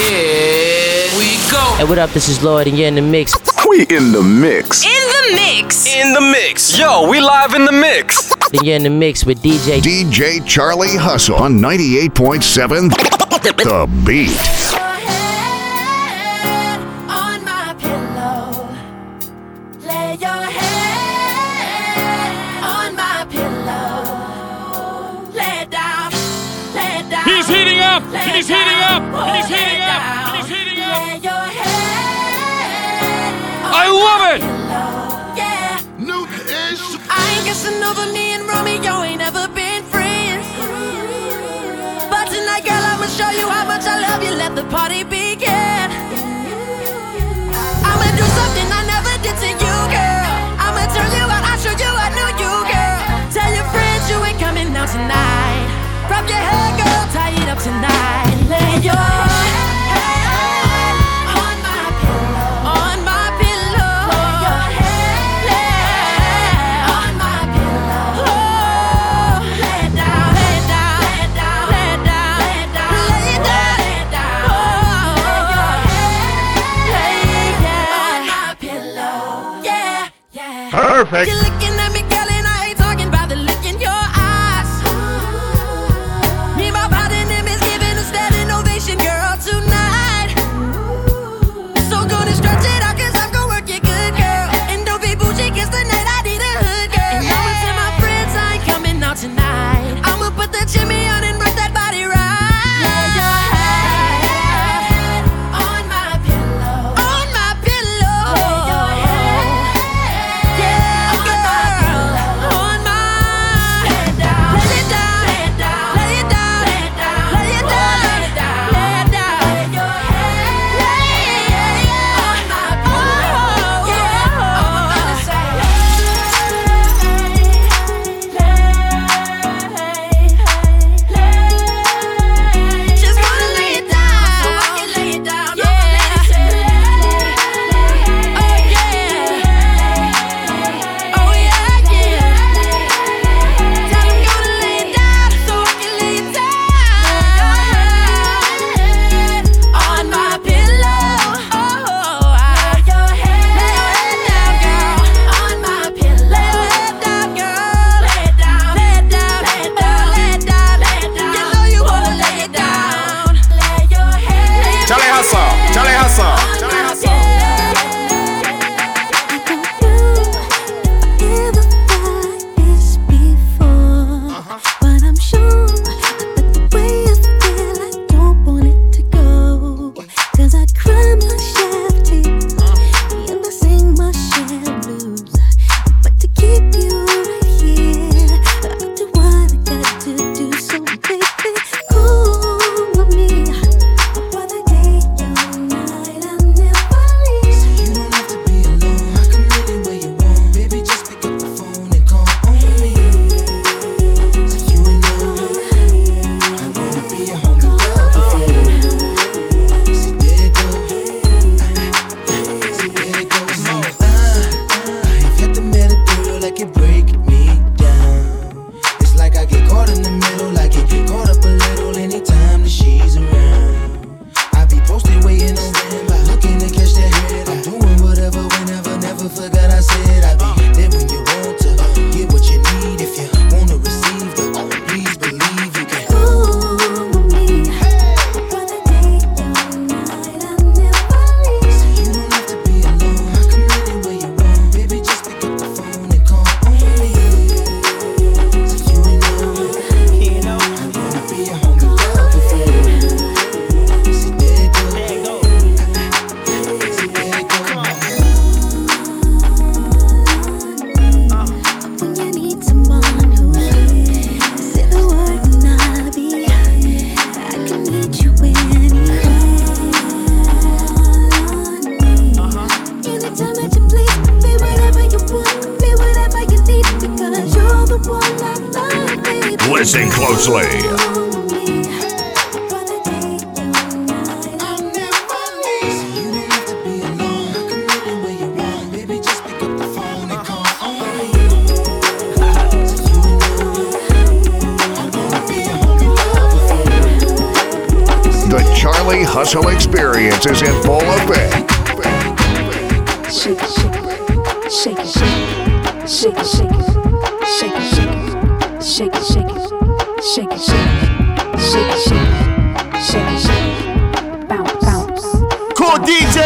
Here we go. Hey, what up? This is Lloyd, and you're in the mix. We in the mix. In the mix. In the mix. Yo, we live in the mix. And you're in the mix with DJ DJ Charlie Hustle on 98.7 The Beat. He's heating up! He's heating up! And he's heating up. And he's heating up. I love it. I ain't guessing over me and Romeo ain't ever been friends. But tonight, girl, I'ma show you how much I love you. Let the party begin. I'ma do something I never did to you, girl. I'ma turn you out. I'll show you I know you, girl. Tell your friends you ain't coming out tonight. Wrap your hair, girl. Tie it up tonight perfect.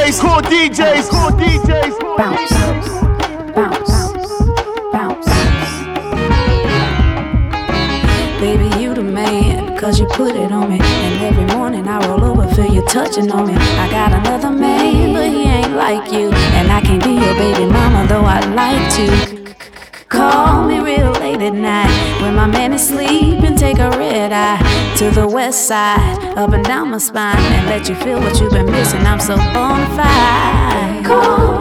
DJs, cool DJs, cool DJs. bounce, bounce, bounce. Baby, you the man, cause you put it on me. And every morning I roll over, feel you touching on me. I got another man, but he ain't like you. And I can't be your baby mama, though I'd like to. Call me real late at night when my man is sleeping. Take a red eye to the west side, up and down my spine, and let you feel what you've been missing. I'm so on fire. Call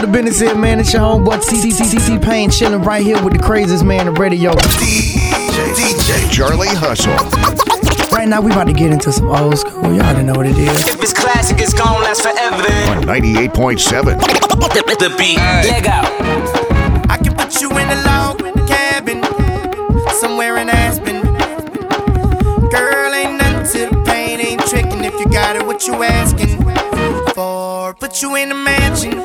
what to do with the business here, man? It's your homeboy TCCC Payne chilling right here with the craziest man in radio. DJ DJ Charlie Hustle. Right now, we about to get into some old school. Y'all already know what it is. If it's classic, it's gonna last forever. On 98.7. The beat. Leg out. I can put you in a log cabin somewhere in Aspen. Girl, ain't nothing to the pain, ain't tricking if you got it. What you asking for? Put you in a mansion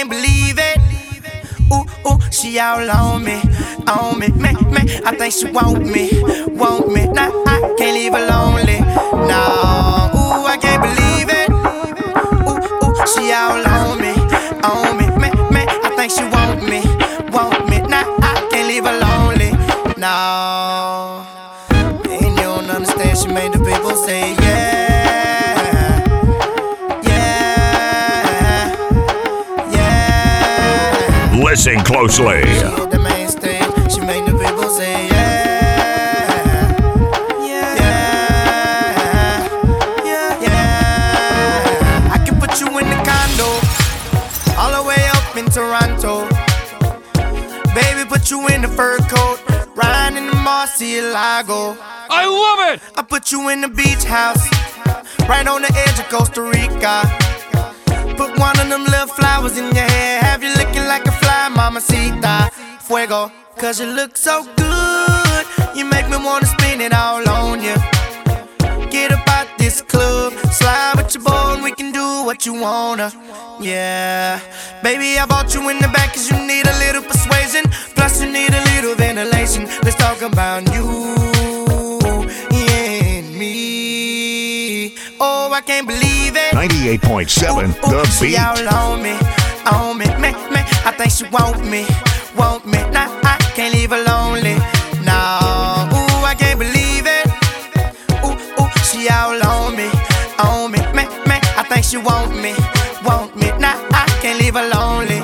can't believe it. Ooh, ooh, she all on me, on me, me, me. I think she want me, want me. Nah, I can't leave her lonely. No, ooh, I can't believe it. Ooh, ooh, she all on me, on me, me, me. I think she want me, put you in the condo, all the way up in Toronto. Baby, put you in the fur coat, riding in the Murcielago. I love it! I put you in the beach house, right on the edge of Costa Rica. Put one of them little flowers in your hair, have you looking like a fly, mamacita. Fuego, cause you look so good. You make me wanna spin it all on you. Get up out this club, slide with your boy, and we can do what you wanna. Yeah, baby, I bought you in the back cause you need a little persuasion. Plus, you need a little ventilation. Let's talk about you and me. Oh, I can't believe it. 98.7 Ooh, The Beat. On me, me, me. I think she want me, want me. Nah, I can't leave her lonely. Nah, ooh, I can't believe it. Ooh, ooh, she all on me, on me, me, me. I think she want me, want me. Nah, I can't leave her lonely.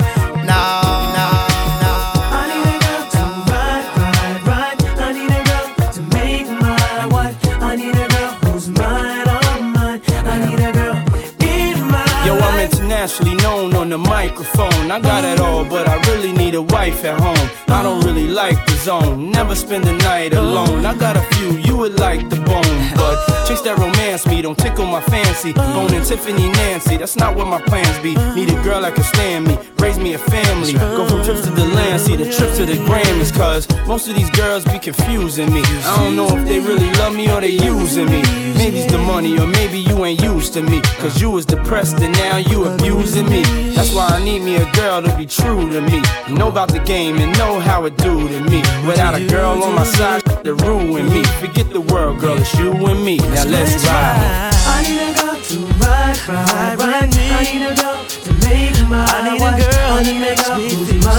On the microphone. I got it all, but I really need a wife at home. I don't really like the zone, never spend the night alone. I got a few you would like the bone, but chicks that romance me don't tickle my fancy. Boning Tiffany Nancy, that's not what my plans be. Need a girl that can stand me, raise me a family. Go from trips to the land, see the trip to the Grammys, cause most of these girls be confusing me. I don't know if they really love me or they using me. Maybe it's the money, or maybe you ain't used to me. Cause you was depressed and now you abusing me. That's why I need me a girl to be true to me know about the game and know how it do to me. Without a girl on my side, to ruin me. Forget the world, girl, it's you and me. Now let's ride. I need a girl to ride, ride, ride me. I need a girl to make my I need a girl that makes me feel so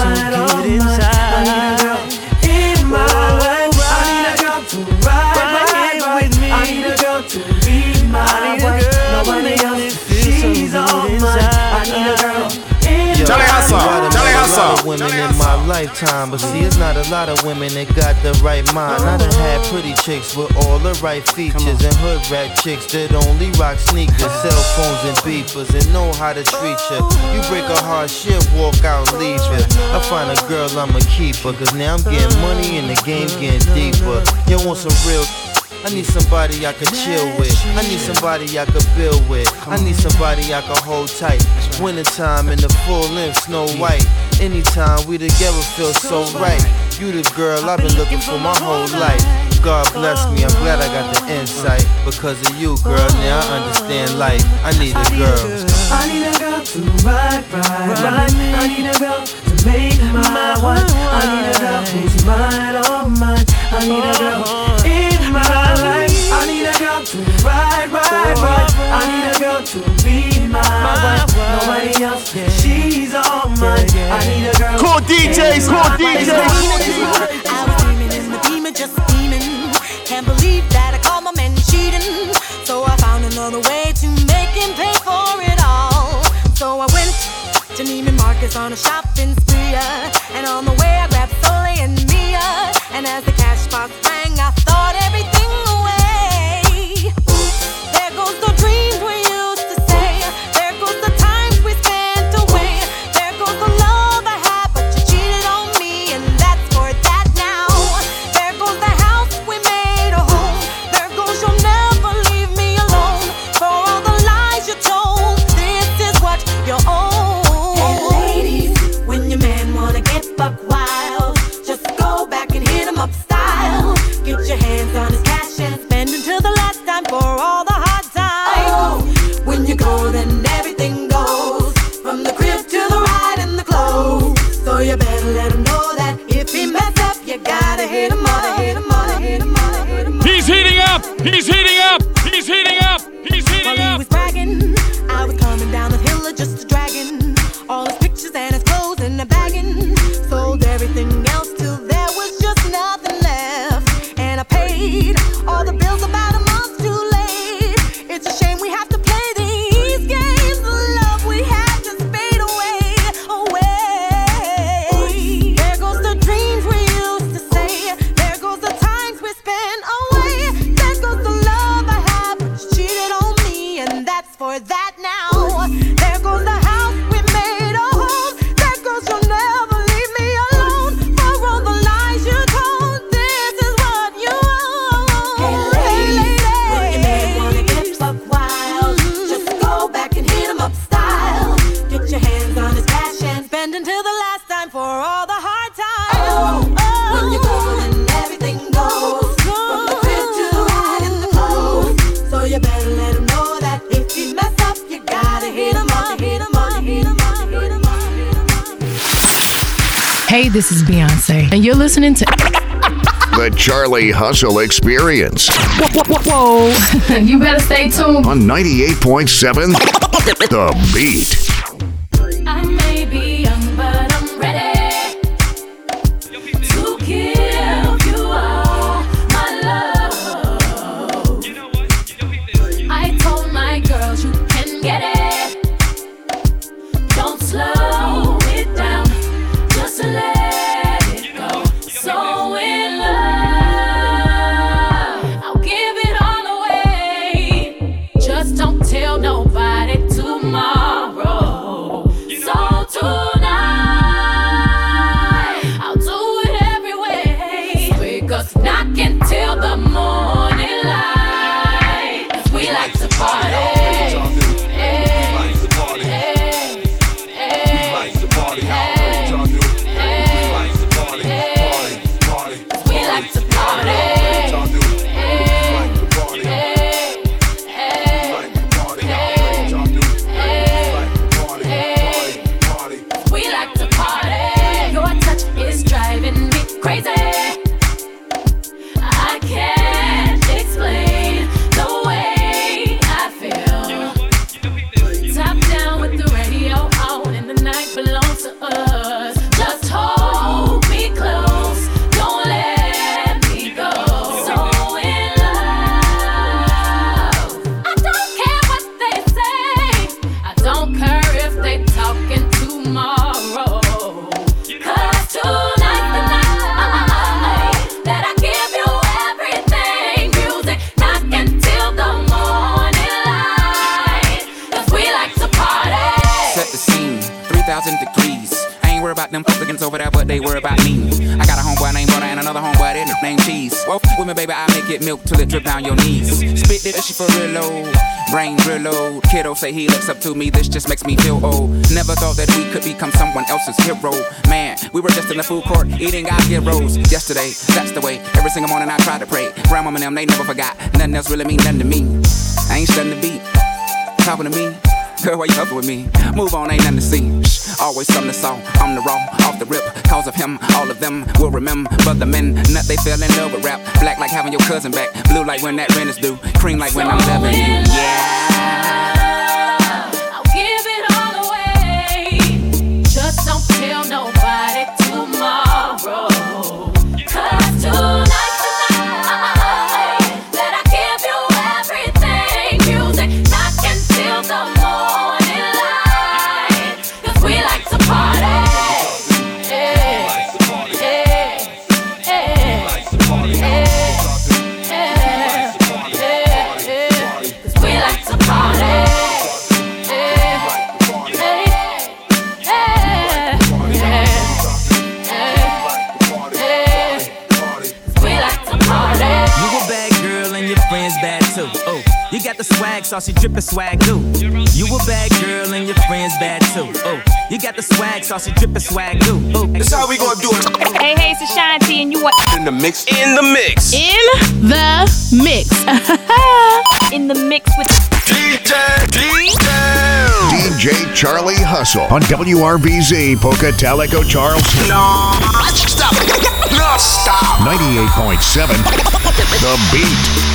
good inside. I need a girl in my ride, me. I lot of women in my lifetime, but see, it's not a lot of women that got the right mind. I done had pretty chicks with all the right features, and hood rat chicks that only rock sneakers, cell phones, and beepers, and know how to treat you. You break a heart, shit, walk out leave it. I find a girl, I'ma keep her, cause now I'm getting money and the game getting deeper. You want some real. I need somebody I could chill with. I need somebody I could build with. I need somebody I could hold tight. Wintertime in the full length, snow white. Anytime we together feel so right. You the girl I've been looking for my whole life. God bless me, I'm glad I got the insight. Because of you, girl, now I understand life. I need a girl. I need a girl to ride, ride, ride. I need a girl to make my wife. I need a girl who's mine, all mine. I need a girl girl to ride, ride, ride. I need a girl to be my wife. Nobody else, she's all mine. I need a girl. Cool DJs, cool DJs. I was dreaming in the beamer, just steaming. Can't believe that I caught my man cheating. So I found another way to make him pay for it all. So I went to Neiman Marcus on a shopping spree. uh, And on the way I grabbed Soleil and Mia. And as the all the hard times. Oh, oh. When you go, then everything goes. From the crib to the ride and the clothes. So you better let him know that if he mess up, you gotta hit him up, hit him up, hit him up, hit him up, hit him up. Hey, this is Beyonce, and you're listening to. The Charlie Hustle Experience Whoa, whoa, Whoa, you better stay tuned. on 98.7 The Beat. Up to me, this just makes me feel old. Never thought that we could become someone else's hero. Man, we were just in the food court eating our heroes. Yesterday, that's the way. Every single morning I try to pray. Grandma and them, they never forgot. Nothing else really mean nothing to me. I ain't studying to beat. Talking to me. Girl, why you fucking with me? Move on, ain't nothing to see. Shh, always something to. I'm the raw, off the rip. Cause of him, all of them will remember. The men, nut, they fell in love with rap. Black like having your cousin back. Blue like when that rent is due. Cream like when I'm loving you. Yeah. Got the saucy drippin' swag too. You a bad girl and your friends bad too. Oh, you got the swag, saucy drippin' swag too. Oh, That's how we gonna do it. Hey, hey, it's Ashanti, and you are In the mix. In the mix. in the mix. in the mix with DJ, DJ DJ Charlie Hustle on WRVZ Pocatalico, Charleston. No, stop. No, stop. 98.7 The Beat.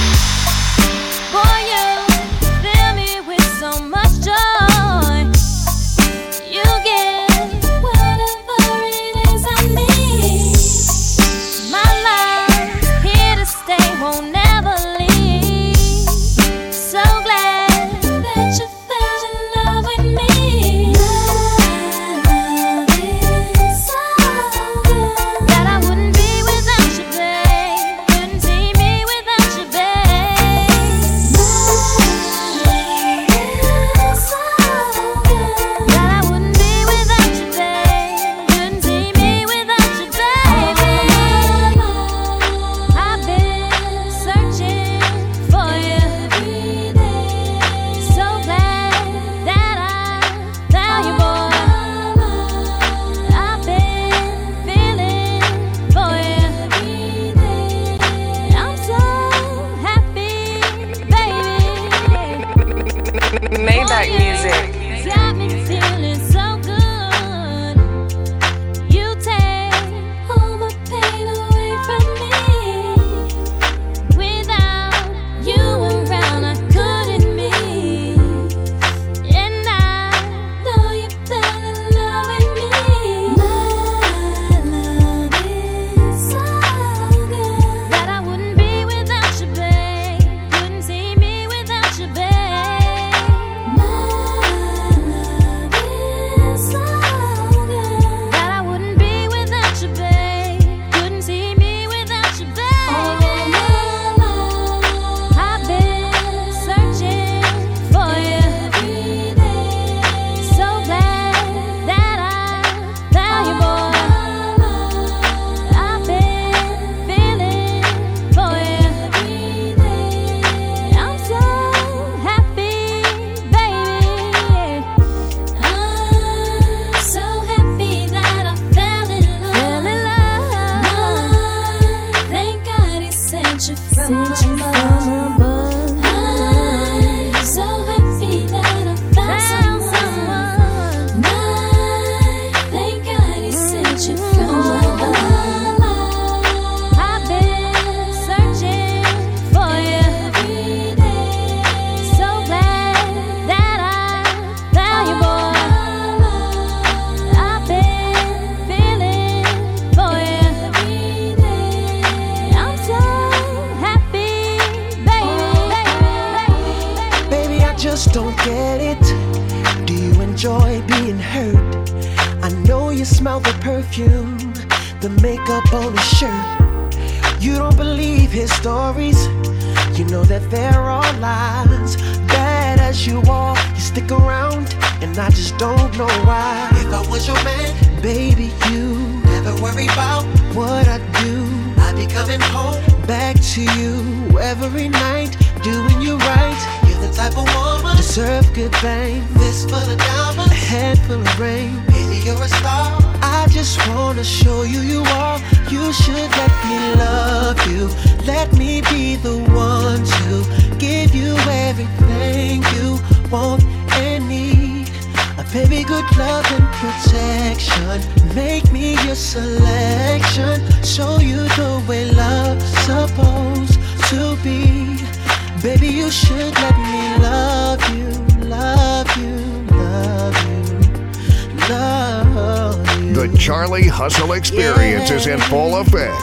The Charlie Hustle Experience is in full effect.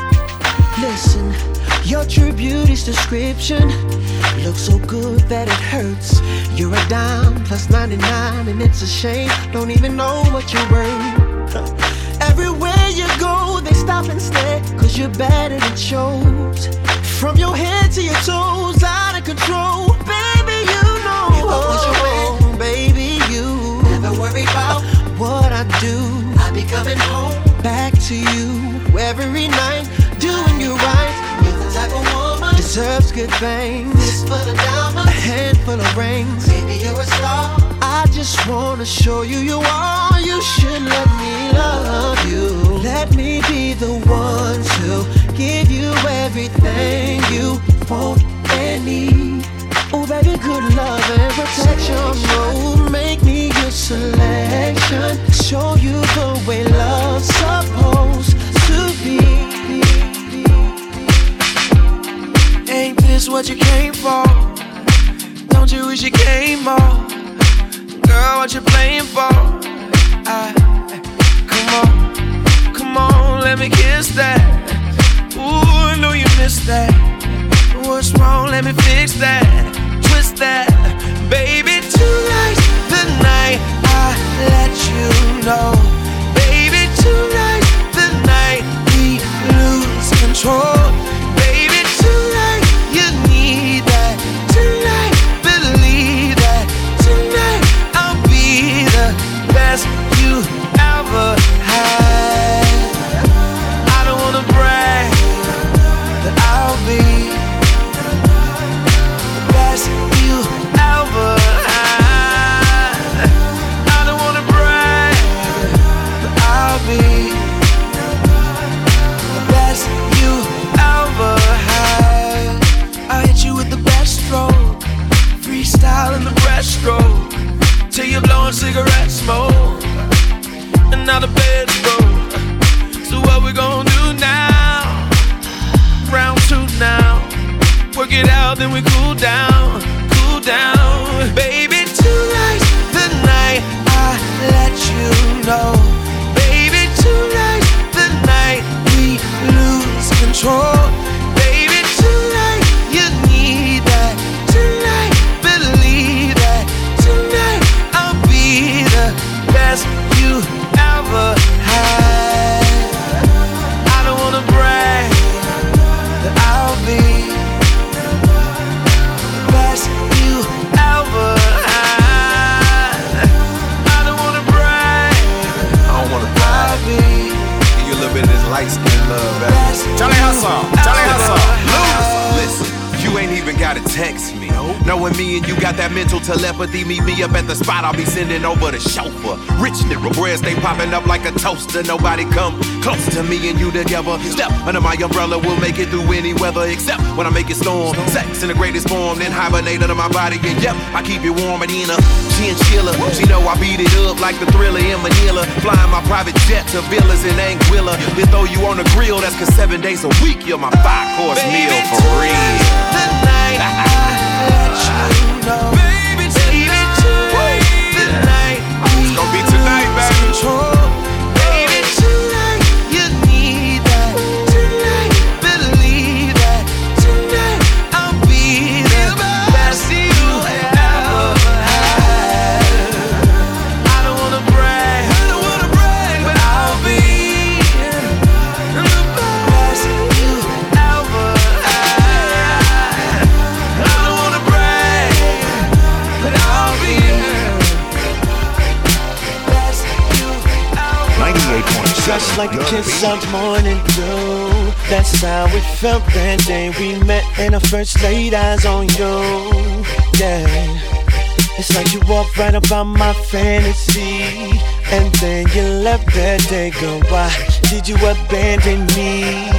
Listen, your true beauty's description looks so good that it hurts. You're a dime plus 99, and it's a shame. Don't even know what you're worth. Everywhere you go, they stop and stare, cause you're bad and it shows. From your head to your toes, out of control. Baby, you know. If I was your oh, man, baby, you never worry about what I do. Coming home back to you every night, doing you right. You're the type of woman deserves good things. This full of diamonds, a handful of rings. Baby, you're a star. I just wanna show you you are. You should let me love you. Let me be the one to give you everything you want and need. Oh, baby, good love and protection. Oh, make me your selection. Show you the way love's supposed to be. Ain't this what you came for? Don't you wish you came more? Girl, what you playing for? I, come on, come on, let me kiss that. Ooh, I know you missed that. What's wrong? Let me fix that. Twist that, baby. Tonight's the night I let you know, baby. Tonight's the night we lose control, down, cool down. Baby, tonight's the night I let you know. Baby, tonight's the night we lose control. Toaster. Nobody come close to me and you together. Step under my umbrella, we'll make it through any weather, except when I make it storm. Sex in the greatest form, then hibernate under my body. And yep, I keep it warm and in a chinchilla. She know I beat it up like the thriller in Manila. Flying my private jet to villas in Anguilla. Then throw you on the grill, that's cause seven days a week, you're my five course meal for real. the night I let you know. Baby, tonight, the night It's gonna be tonight, baby. Baby, like the kiss some morning dew. That's how it felt that day we met and I first laid eyes on you. Yeah. It's like you walked right about my fantasy. And then you left that day, girl. Why did you abandon me?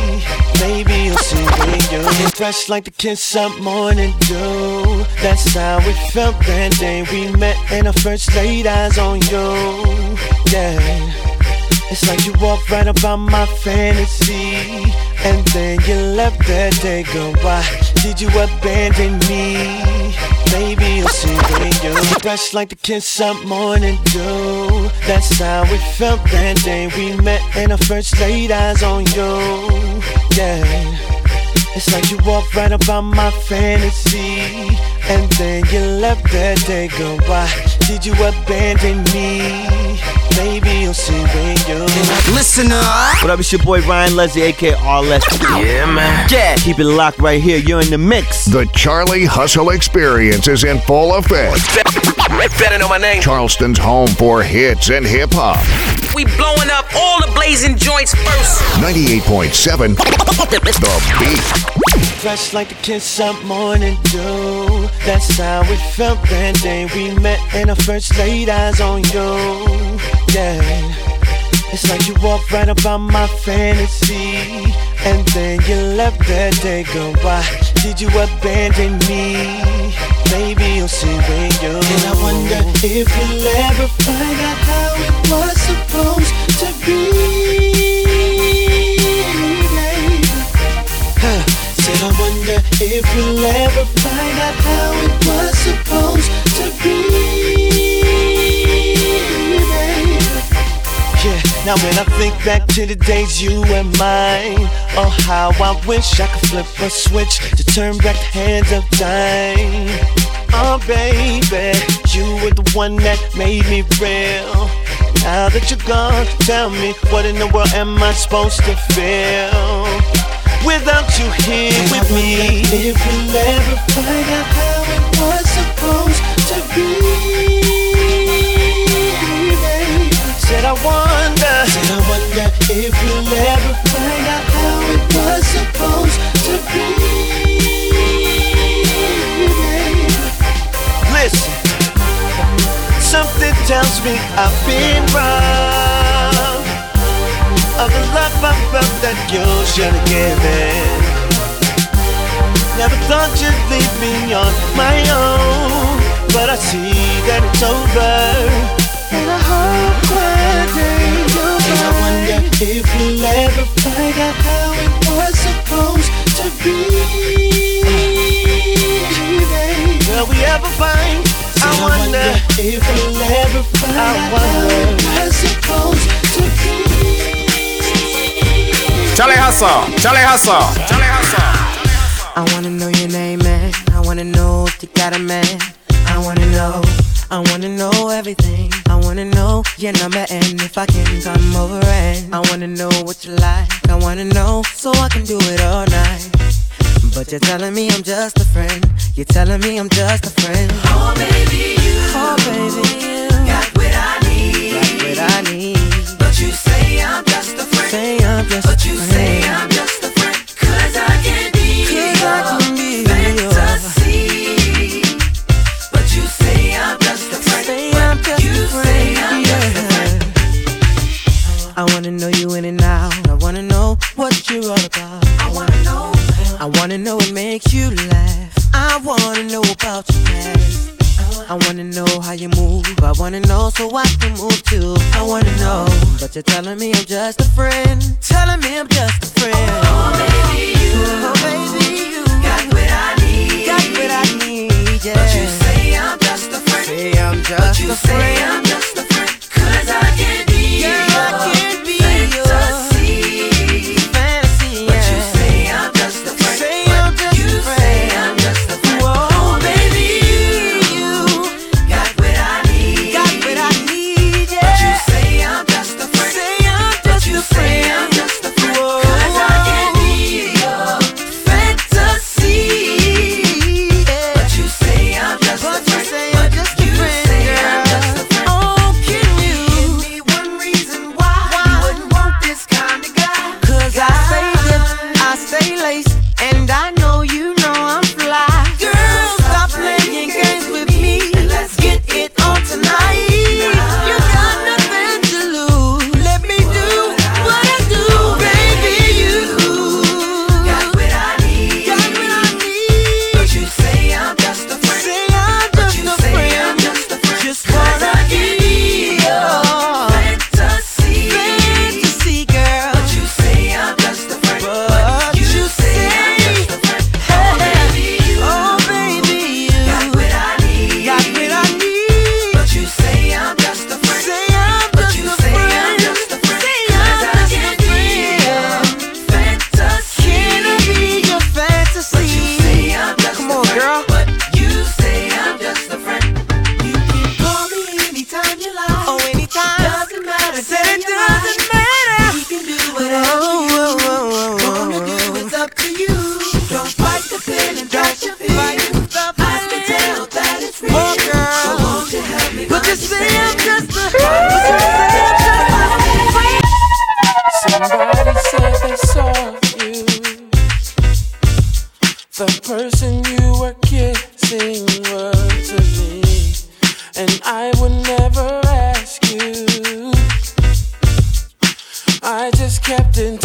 Maybe you'll see when you're fresh like the kiss some morning dew. That's how it felt that day we met and I first laid eyes on you. Yeah. It's like you walked right about my fantasy. And then you left that day, girl. Why did you abandon me? Maybe you'll see when you're fresh like the kiss some morning dew. That's how it felt that day we met and I first laid eyes on you. Yeah. It's like you walked right about my fantasy. And then you left that day, girl. Why did you abandon me? Maybe you'll see when you're Listen up. What up, it's your boy Ryan Leslie, aka RLS. Yeah, man. Yeah. Keep it locked right here. You're in the mix. The Charlie Hustle Experience is in full effect. Better know my name. Charleston's home for hits and hip hop. We blowing up all the blazing joints first. 98.7 The Beat. Fresh like the kiss some morning dew. That's how it felt that day we met and I first laid eyes on you. Yeah. It's like you walked right about my fantasy. And then you left that day, girl. Why did you abandon me? Maybe you'll see when you're And I wonder if you'll ever find out how it was supposed to be. Huh. Said I wonder if you'll ever find out how it was supposed to be. Now when I think back to the days you and mine, oh how I wish I could flip a switch to turn back the hands of time. Oh baby, you were the one that made me real. Now that you're gone, tell me what in the world am I supposed to feel without you here with me? If you'll ever find out how it was supposed to be. I wonder, said I wonder if you'll ever find out how it was supposed to be. Listen, something tells me I've been wrong. Of the love I felt that you should have given. Never thought you'd leave me on my own, but I see that it's over. And I hope one day you'll And I wonder if you'll ever find out how it was supposed to be. Will we ever find? I wonder if you'll ever find out how it was supposed to be. Charlie Hustle, Charlie Hustle, Charlie Hustle. I wanna know your name, man. I wanna know if you got a man. I wanna know. I wanna know everything. I wanna know your number and if I can come over and I wanna know what you like. I wanna know so I can do it all night. But you're telling me I'm just a friend. You're telling me I'm just a friend. Oh baby, you. Oh baby, The person you were kissing was to me, and I would never ask you. I just kept it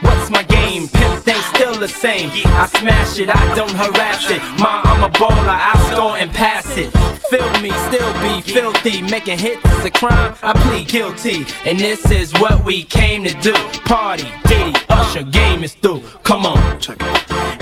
what's my game? Pimp ain't still the same. I smash it, I don't harass it. Ma, I'm a baller, I score and pass it. Feel me, still be filthy. Making hits is a crime, I plead guilty. And this is what we came to do. Party, Diddy, Usher, game is through. Come on. Check it.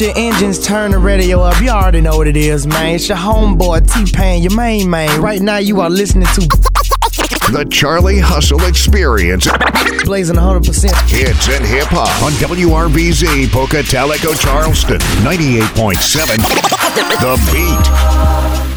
Your engines, turn the radio up. You already know what it is, man. It's your homeboy, T Pain, your main man. Right now, you are listening to The Charlie Hustle Experience. Blazing 100%. Hits and hip hop on WRVZ Pocatalico Charleston 98.7. the Beat.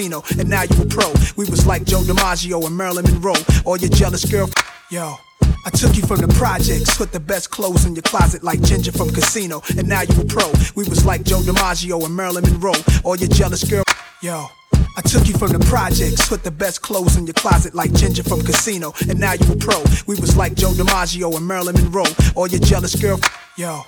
Casino. And now you a pro. We was like Joe DiMaggio and Marilyn Monroe. All your jealous girl, yo. I took you from the projects, put the best clothes in your closet like Ginger from Casino. And now you a pro. We was like Joe DiMaggio and Marilyn Monroe. All your jealous girl, yo. I took you from the projects, put the best clothes in your closet like Ginger from Casino. And now you a pro. We was like Joe DiMaggio and Marilyn Monroe. All your jealous girl, yo.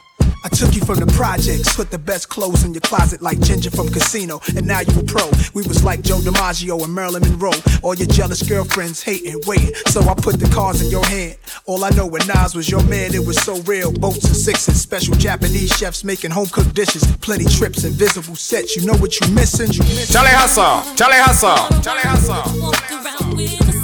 I took you from the projects, put the best clothes in your closet like Ginger from Casino. And now you a pro. We was like Joe DiMaggio and Marilyn Monroe. All your jealous girlfriends hating, waiting. So I put the cards in your hand. All I know when Nas was your man, it was so real. Boats and sixes, special Japanese chefs making home cooked dishes. Plenty trips, invisible sets. You know what you missing? You missing. Charlie Hustle, Charlie Hustle, Charlie Hustle.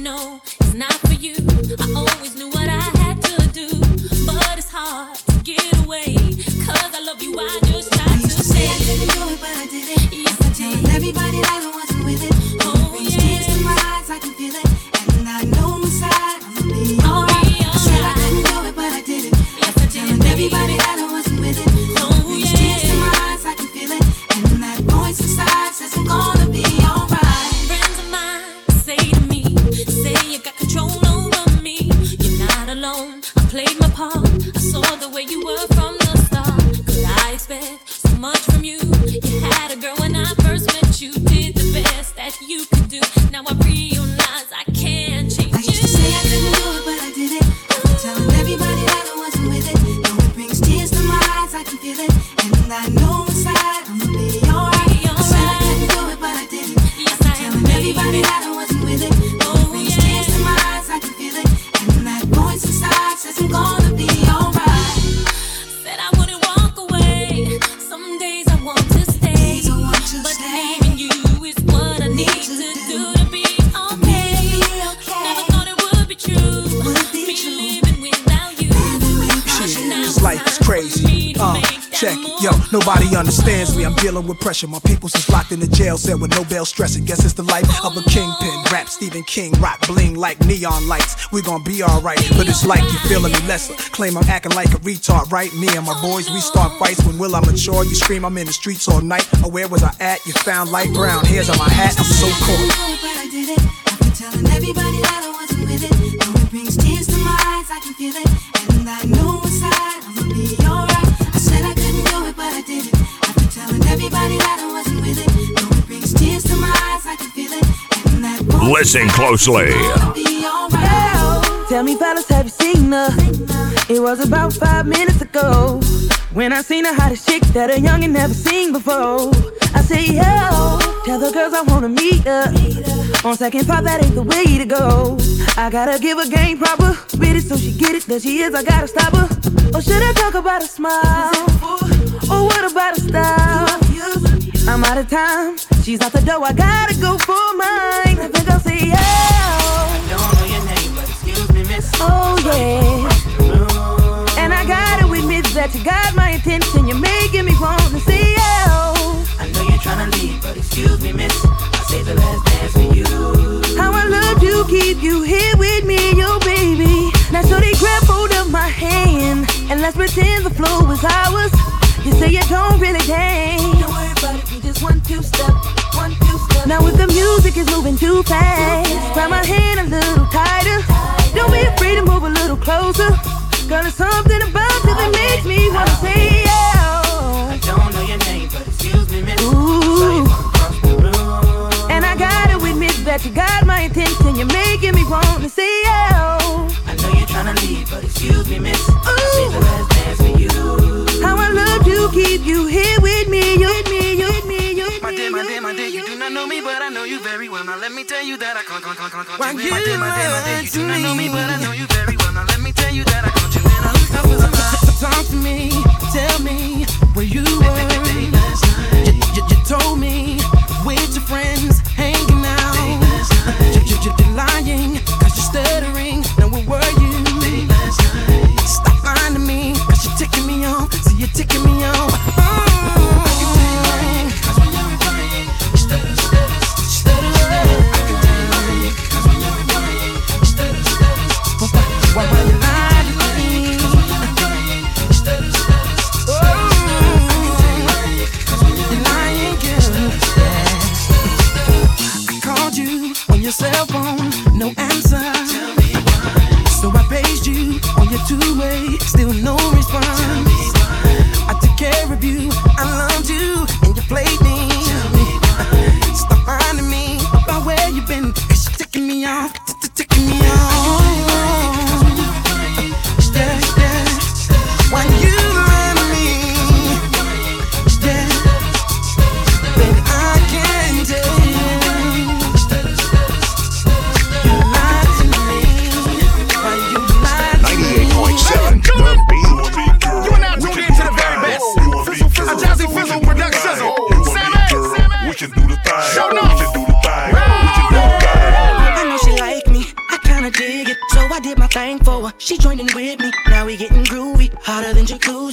Know it's not for you? I always knew what I had to do, but it's hard to get away. Cause I love you, I just try to say I couldn't do it, but I did it. Yes, I did. Everybody that pressure. My people's is locked in the jail cell with no bail stressing. Guess it's the life of a kingpin. Rap Stephen King, rock bling like neon lights. We gon' be alright, but it's like you feeling me lesser. Claim I'm acting like a retard, right? Me and my boys, we start fights. When will I mature? You scream, I'm in the streets all night. Oh, where was I at? You found light brown hairs on my hat. I'm so cold. Listen closely. Tell me, fellas, have you seen her? It was about five minutes ago when I seen the hottest chick that a youngin' never seen before. I say, yo, tell the girls I wanna meet her. On second thought, that ain't the way to go. I gotta give her game proper, spit it so she get it. There she is, I gotta stop her. Or should I talk about a smile? Or what about a style? I'm out of time. She's out the door. I gotta go for mine. I think I'll say yeah. Don't know your name, but excuse me, miss. Oh yeah. And I gotta admit that you got my attention. You're making me want to say oh. I know you're trying to leave, but excuse me, miss. I saved the last dance for you. How I love to keep you here with me, yo baby. Now so they grab hold of my hand and let's pretend the flow is ours. You say you don't really dance. Now if the music is moving too fast, grab my hand a little tighter. Don't be afraid to move a little closer. Girl, there's something about you that makes me wanna say yeah. I don't know your name, but excuse me, miss. Ooh. And I gotta admit that you got my attention. You're making me want to say oh. I know you're trying to leave, but excuse me, miss. I saved the last dance for you. How I love to keep you here me tell you that I can't, can't, can't, can't, can't Why you in. My dear, my dear, my dear, you do not know me, but I know you very well. Now let me tell you that I can't you in. I I was alive. Talk to me, tell me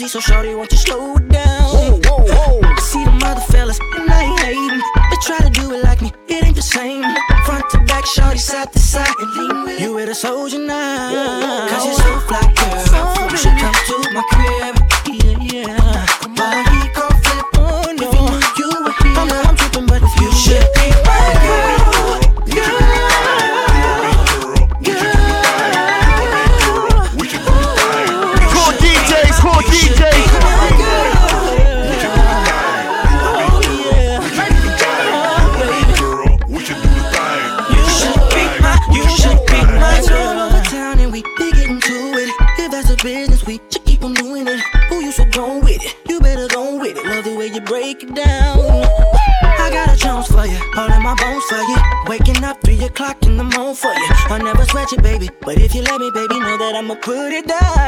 So shorty, won't you slow down? Whoa, whoa, whoa. I see them other fellas, and I ain't hating. They try to do it like me, it ain't the same. Front to back, shorty, side to side, and lean with You with a soldier now. Cause you're so fly, girl. You should come to my crib. put it down.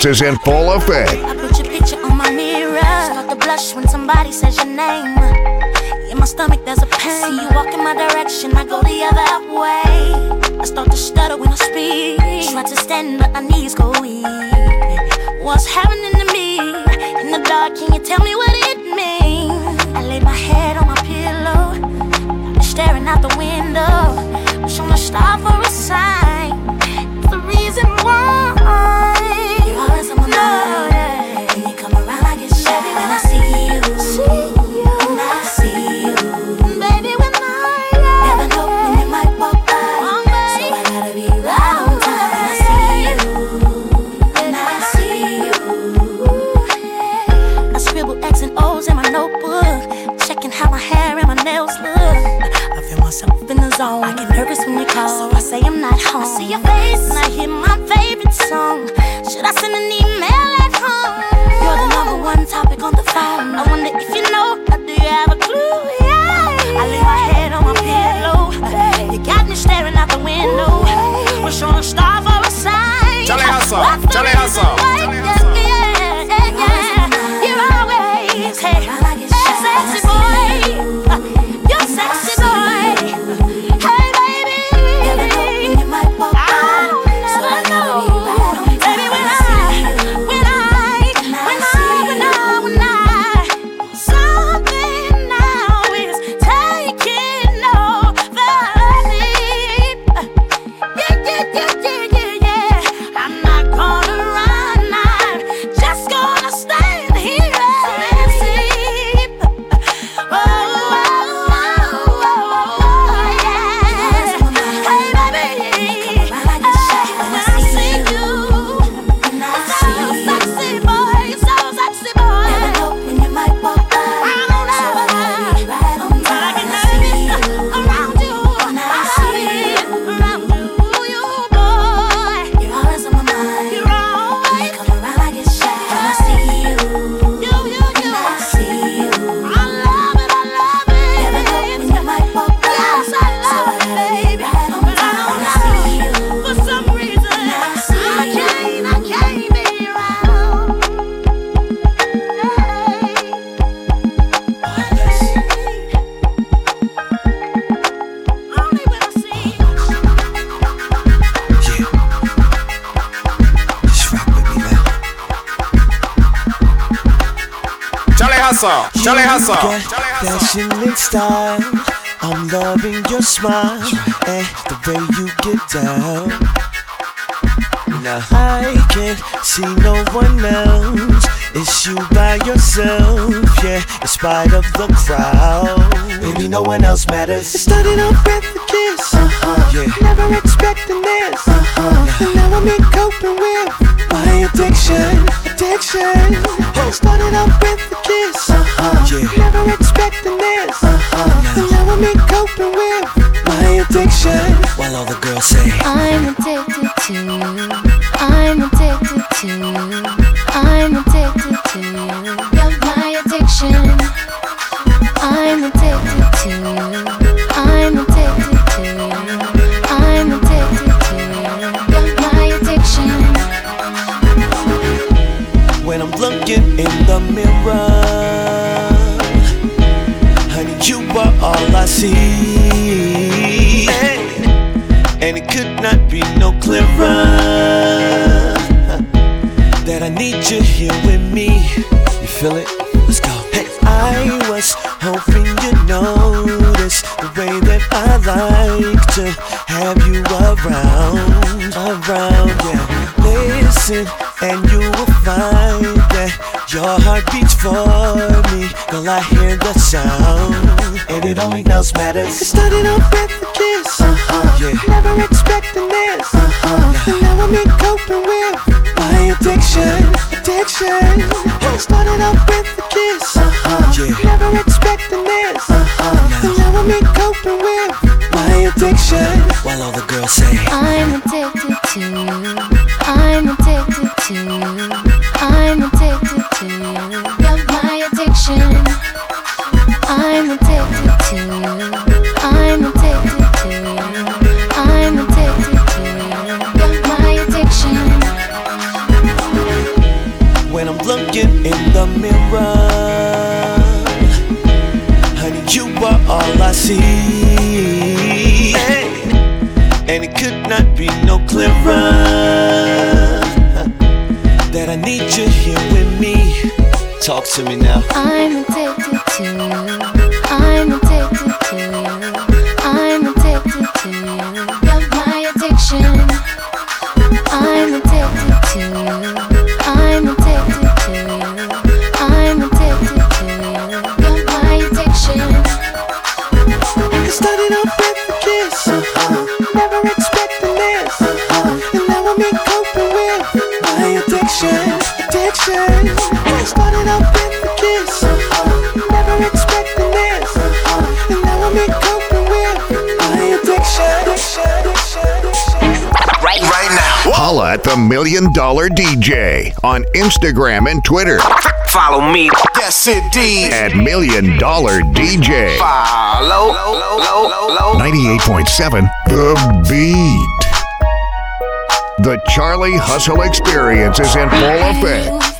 dance is in full effect. I put your picture on my mirror. Start to blush when somebody says your name. In my stomach, there's a pain. See you walk in my direction, I go the other way. I start to stutter when I speak. Try to stand, but my knees go weak. What's happening to me? In the dark, can you tell me what it means? I lay my head on my pillow, staring out the window. Wish I'm a star for a sign. say I'm not home. I see your face and I hear my favorite song. Should I send an email at home? You're the number one topic on the phone. I wonder if you know, or do you have a clue? Yeah. I lay my head on my pillow. You got me staring out the window. We're on a star for a sign. What's the reason why? Hustle. Charlie hustle. Fashion and style. I'm loving your smile and the way you get down. Now I can't see no one else. It's you by yourself, yeah. In spite of the crowd, baby, no one else matters. It started off with a kiss, uh-huh. yeah. Never expecting this, uh-huh. And now I'm in coping with my addiction, addiction. It started off with a kiss, uh-huh. yeah. Never expecting this, uh-huh. And now I'm in coping with my addiction. While all the girls say, I'm addicted to you. I'm addicted to you. I'm addicted to you. It only matters. It started off with a kiss, uh-huh, yeah. Never expecting this, uh-huh. And now I'm in coping with my addiction, addiction. It started off with a kiss, uh-huh, yeah. Never expecting this, uh-huh. And now I'm in coping with my addiction. While all the girls say, I'm addicted to you. I'm addicted to you. To me now. Million Dollar DJ on Instagram and Twitter. Follow me. Yes, indeed. At Million Dollar DJ. Follow. 98.7 The Beat. The Charlie Hustle Experience is in full effect.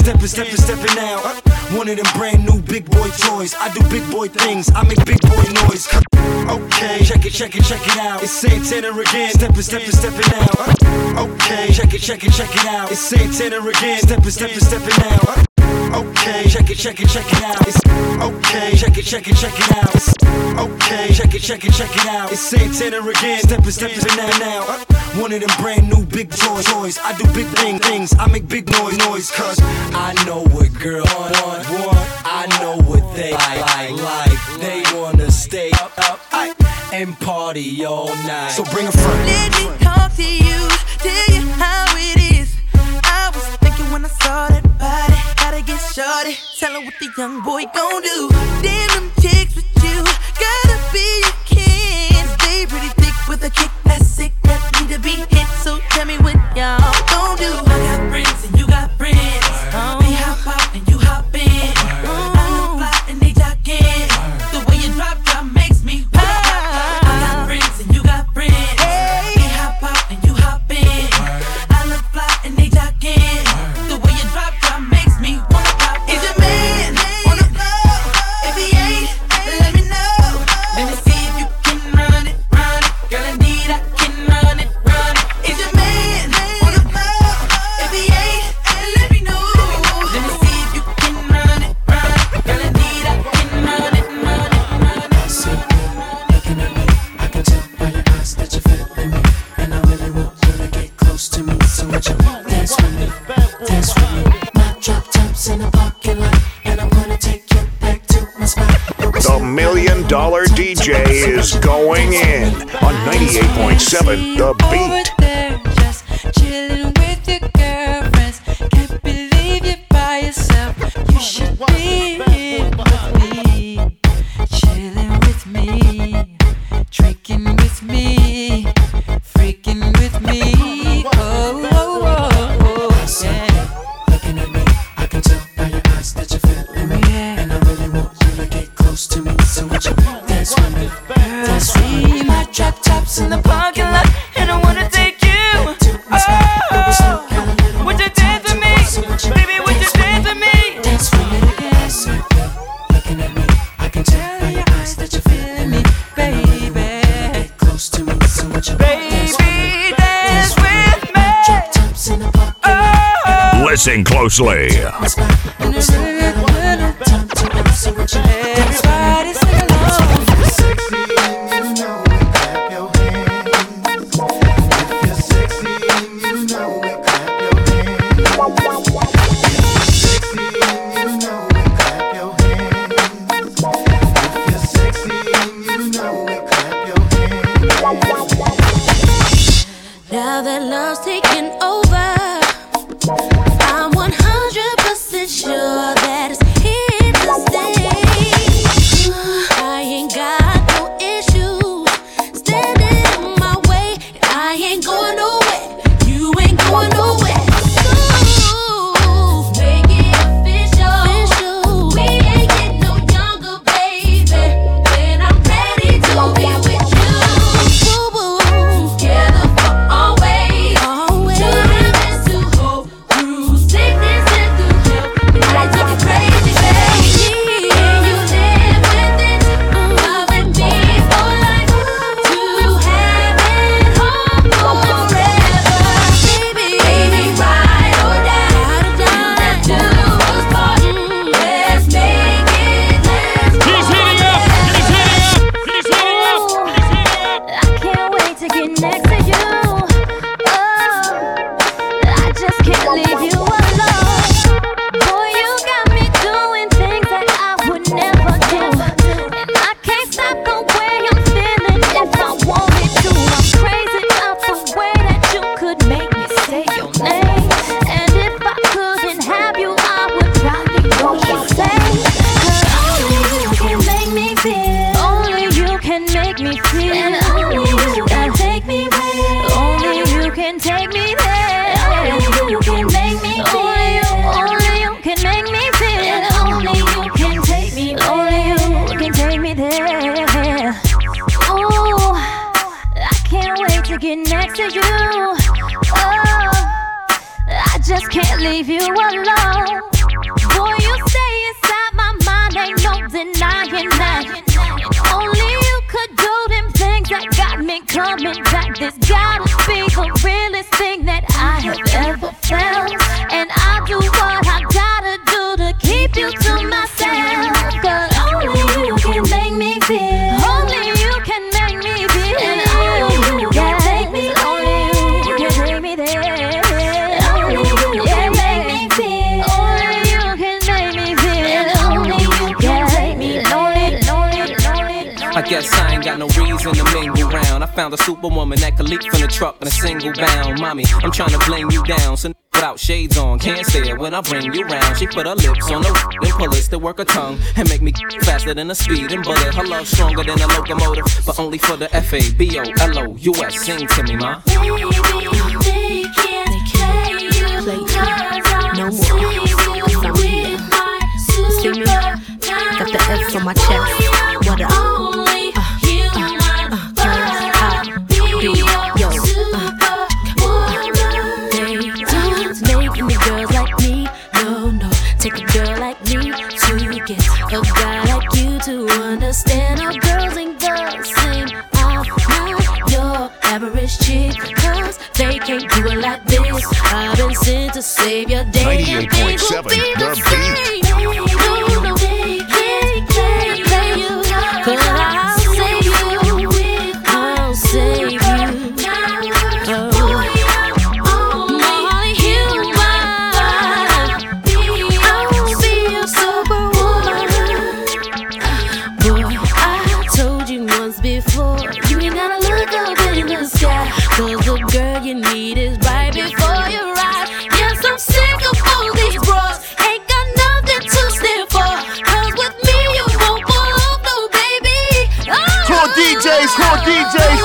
Stepping, stepping, stepping out. One of them brand new big boy toys. I do big boy things, I make big boy noise. Okay, check it, check it, check it out. It's Santana again. Stepping, stepping, stepping out. Okay, check it, check it, check it out. It's Santana again. Stepping, stepping, stepping out okay. Check it, check it, check it out. It's okay. Check it, check it, check it out. It's okay. Check it, check it, check it out. It's Santana again. Stepping, stepping now, now. Uh, one of them brand new big toys, toys. I do big thing, things. I make big noise, noise. Cause I know what girl on, on, want. I know what they like, like. They wanna stay up, up, I, and party all night. So bring a friend. Let me talk to you. Tell you how it is. I was when I saw that body. Gotta get shorty. Tell her what the young boy gon' do. Damn them chicks with you. Gotta be a king. They pretty thick with a kick that's sick. That need to be hit. So tell me when Dollar DJ is going in on 98.7 The Beat. closely. Bring you round. She put her lips on the and pull it to work her tongue and make me faster than a speeding bullet. Her love stronger than a locomotive, but only for the F A B O L O U S. Sing to me, ma. No more. Got the F on my chest. DJs, more DJs.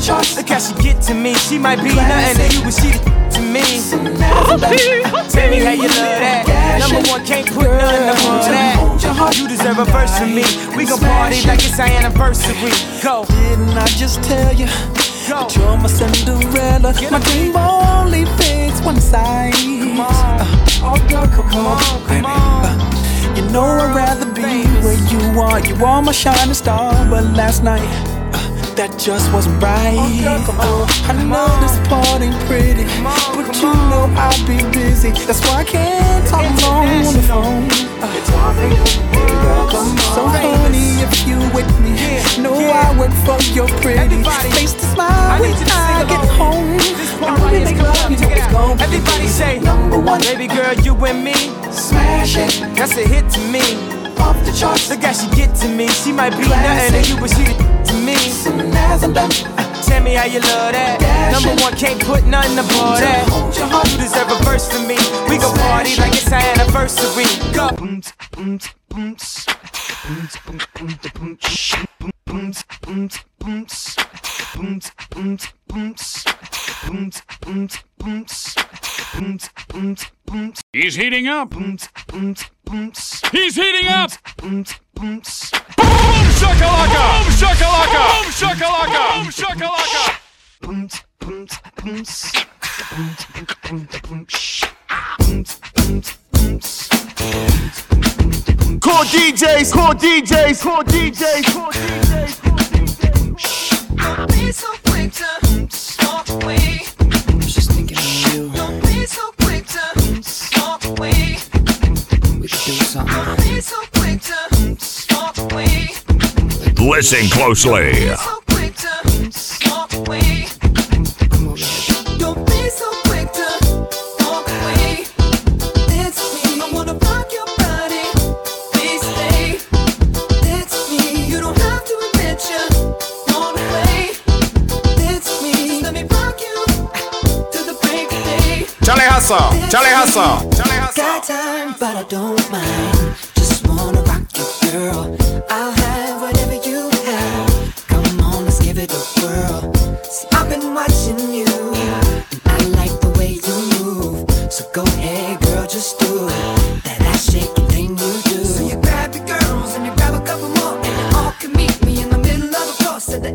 Charts. Look how she get to me. She might be nothing to you, but she to me. Tell me how you love that. Number one, can't put nothing above that. You deserve a verse from me. We gon' party like it's our anniversary. Go. Didn't I just tell you? That you're my Cinderella. My dream only fits one size. Uh, oh girl, come on, baby. Uh, you know I'd rather be where you are. You are my shining star, but last night. That just wasn't right. Oh, oh, I know this part ain't pretty, but you know I'll be busy. That's why I can't talk long on the phone. So honey, if you with me, know I work for your pretty face to smile when I get home. And when we make love, you know it's gonna Everybody say number one. Baby girl, you and me. Smash it. That's a hit to me. Off the charts. Look how she get to me. She might be nothing to you, but she me. Tell me how you love that. Number one, can't put nothing above that. You deserve a verse from me. We gon' party like it's our anniversary. Go. He's heating up. He's heating up. Boom shakalaka. Boom shakalaka. Boom shakalaka. Boom shakalaka. Core DJs, core DJs, core DJs, core DJs. Don't be so quick to walk away. Just thinking of you. Don't be so quick to walk away. Listen closely. Charlie Hustle, Charlie Hustle, Hustle. Got time, but I don't mind. Just wanna rock you, girl. I'll have whatever you have. Come on, let's give it a whirl. See, I've been watching you, and I like the way you move. So go ahead, girl, just do it. That ass shaking thing you do. So you grab your girls and you grab a couple more, and you all can meet me in the middle of the floor. So the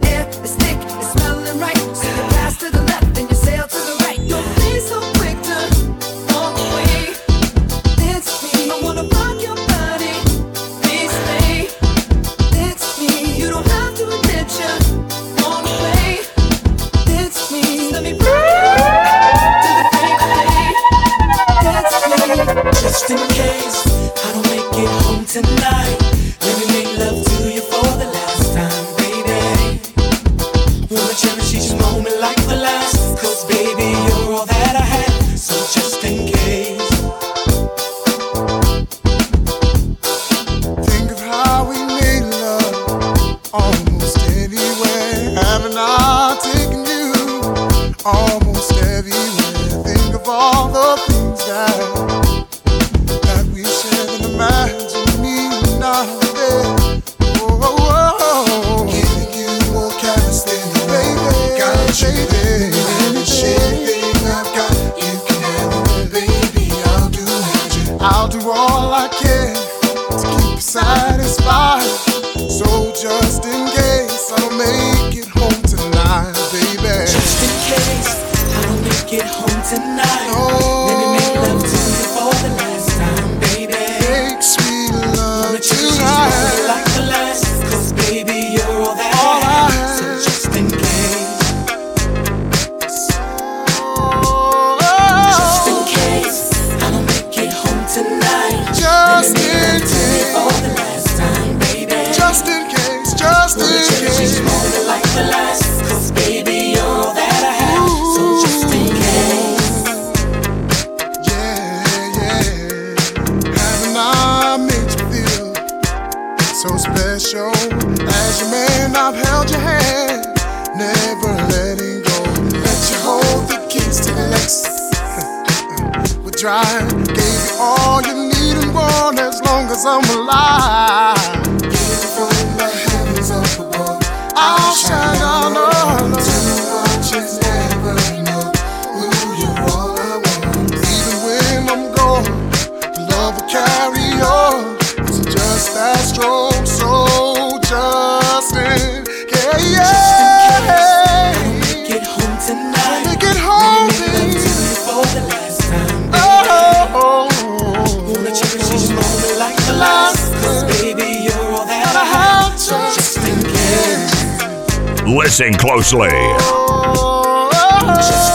Listen closely. Oh, oh, oh.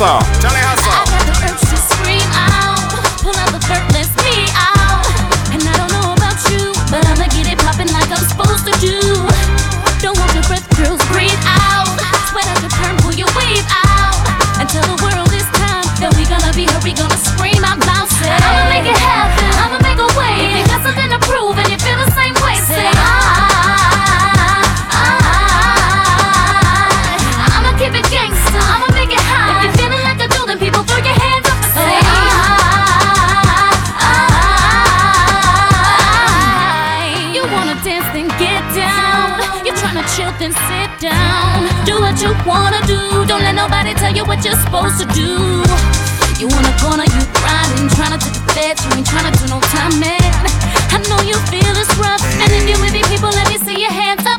Salsa. supposed to do. You wanna gonna, you grinding, trying to take the bed, you ain't trying to do no time, man. I know you feel it's rough, and if you're with me, people, let me see your hands up.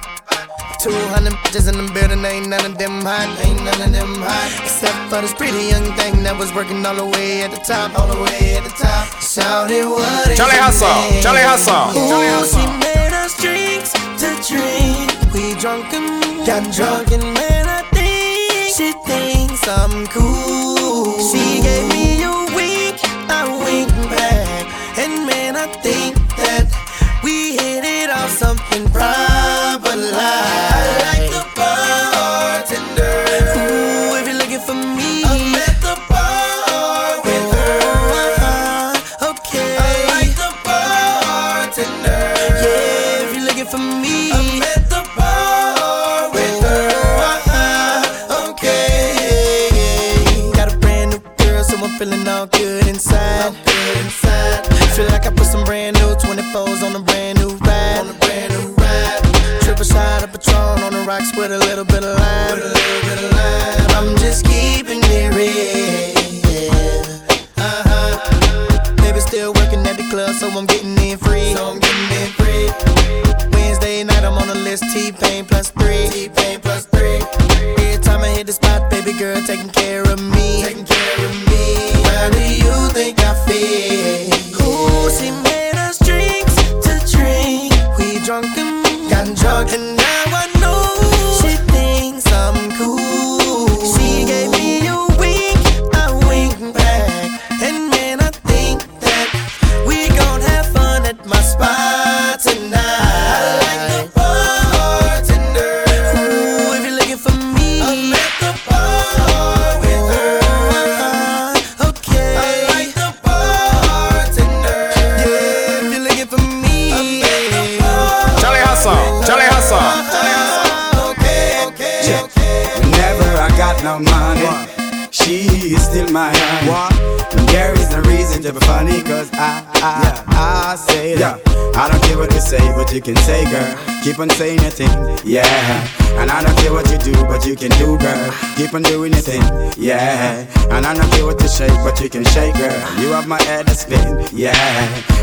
200 bitches in the building, ain't none of them hot, ain't none of them hot. Except for this pretty young thing that was working all the way at the top, all the way at the top. Shouted what is Charlie your Hustle, name? Charlie Hustle, Ooh, Charlie Hustle. she made us drinks to drink. We drunk and got drunk, and man, I think she thinks I'm cool. She gave me a wink, I winked back, and man, I think that we hit it off something proper with a little my head to spin, yeah.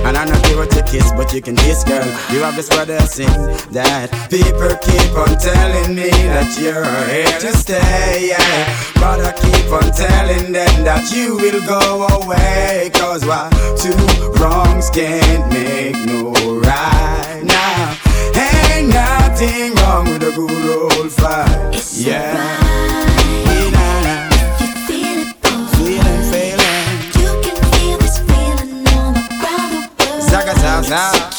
And I what you kiss, but you can kiss, girl. You have this brother sing that. People keep on telling me that you're here to stay, yeah. But I keep on telling them that you will go away. Cause why? Two wrongs can't make no right now. Ain't nothing wrong with a good old fight. yeah. Yeah, Zaga,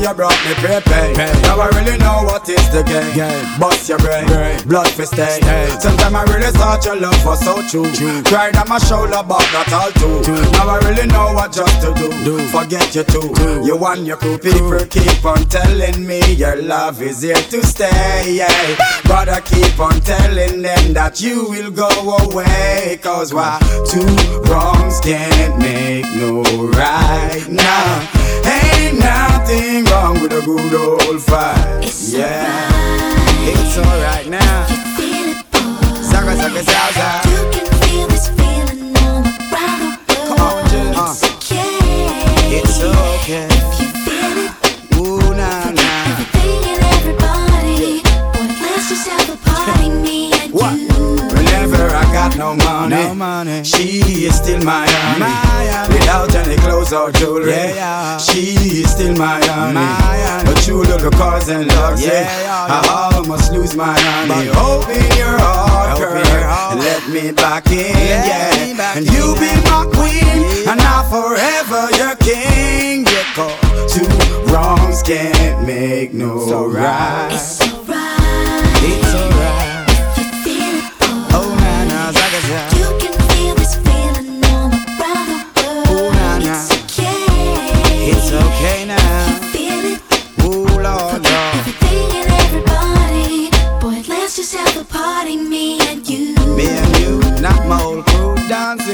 you brought me pepe. Now I really know what is the game. game. Bust your brain, blood for stay. Sometimes I really thought your love was so true. Cried on my shoulder, but not all too. Now I really know what just to do. do. Forget you too. You and your crew people keep on telling me your love is here to stay. Yeah. But I keep on telling them that you will go away. Cause why? Two wrongs can't make no right now. Ain't nothing wrong with a good old fight. It's yeah, alright. it's alright now. You it, Zaga. You can feel this feeling all around the world. Come on, It's okay. It's okay. No money. No money. She is still my honey. Without any clothes or jewelry. Yeah. She is still my honey. But you little cars and dogs. Yeah. I almost lose my honey. Open your heart, girl. And let me back in. Yeah. And you be my queen. And I forever your king. Yeah, cause two wrongs can't make no right. It's alright. It's alright.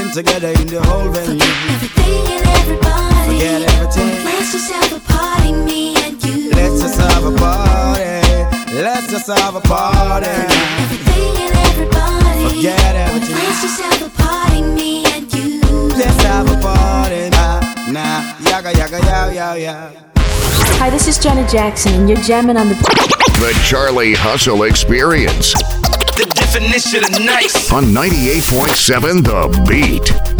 Dancing together in the whole venue. Everything and everybody. Forget everything. Let's just have a party, me and you. Let's just have a party. Let's just have a party. Everything and everybody. Forget everything. let's just have a party, me and you. Let's have a party. Nah, nah, yaga, yaga, yow, yow, yow. Hi, this is Janet Jackson, and you're jamming on the. The Charlie Hustle Experience The definition of nice. on 98.7 The Beat.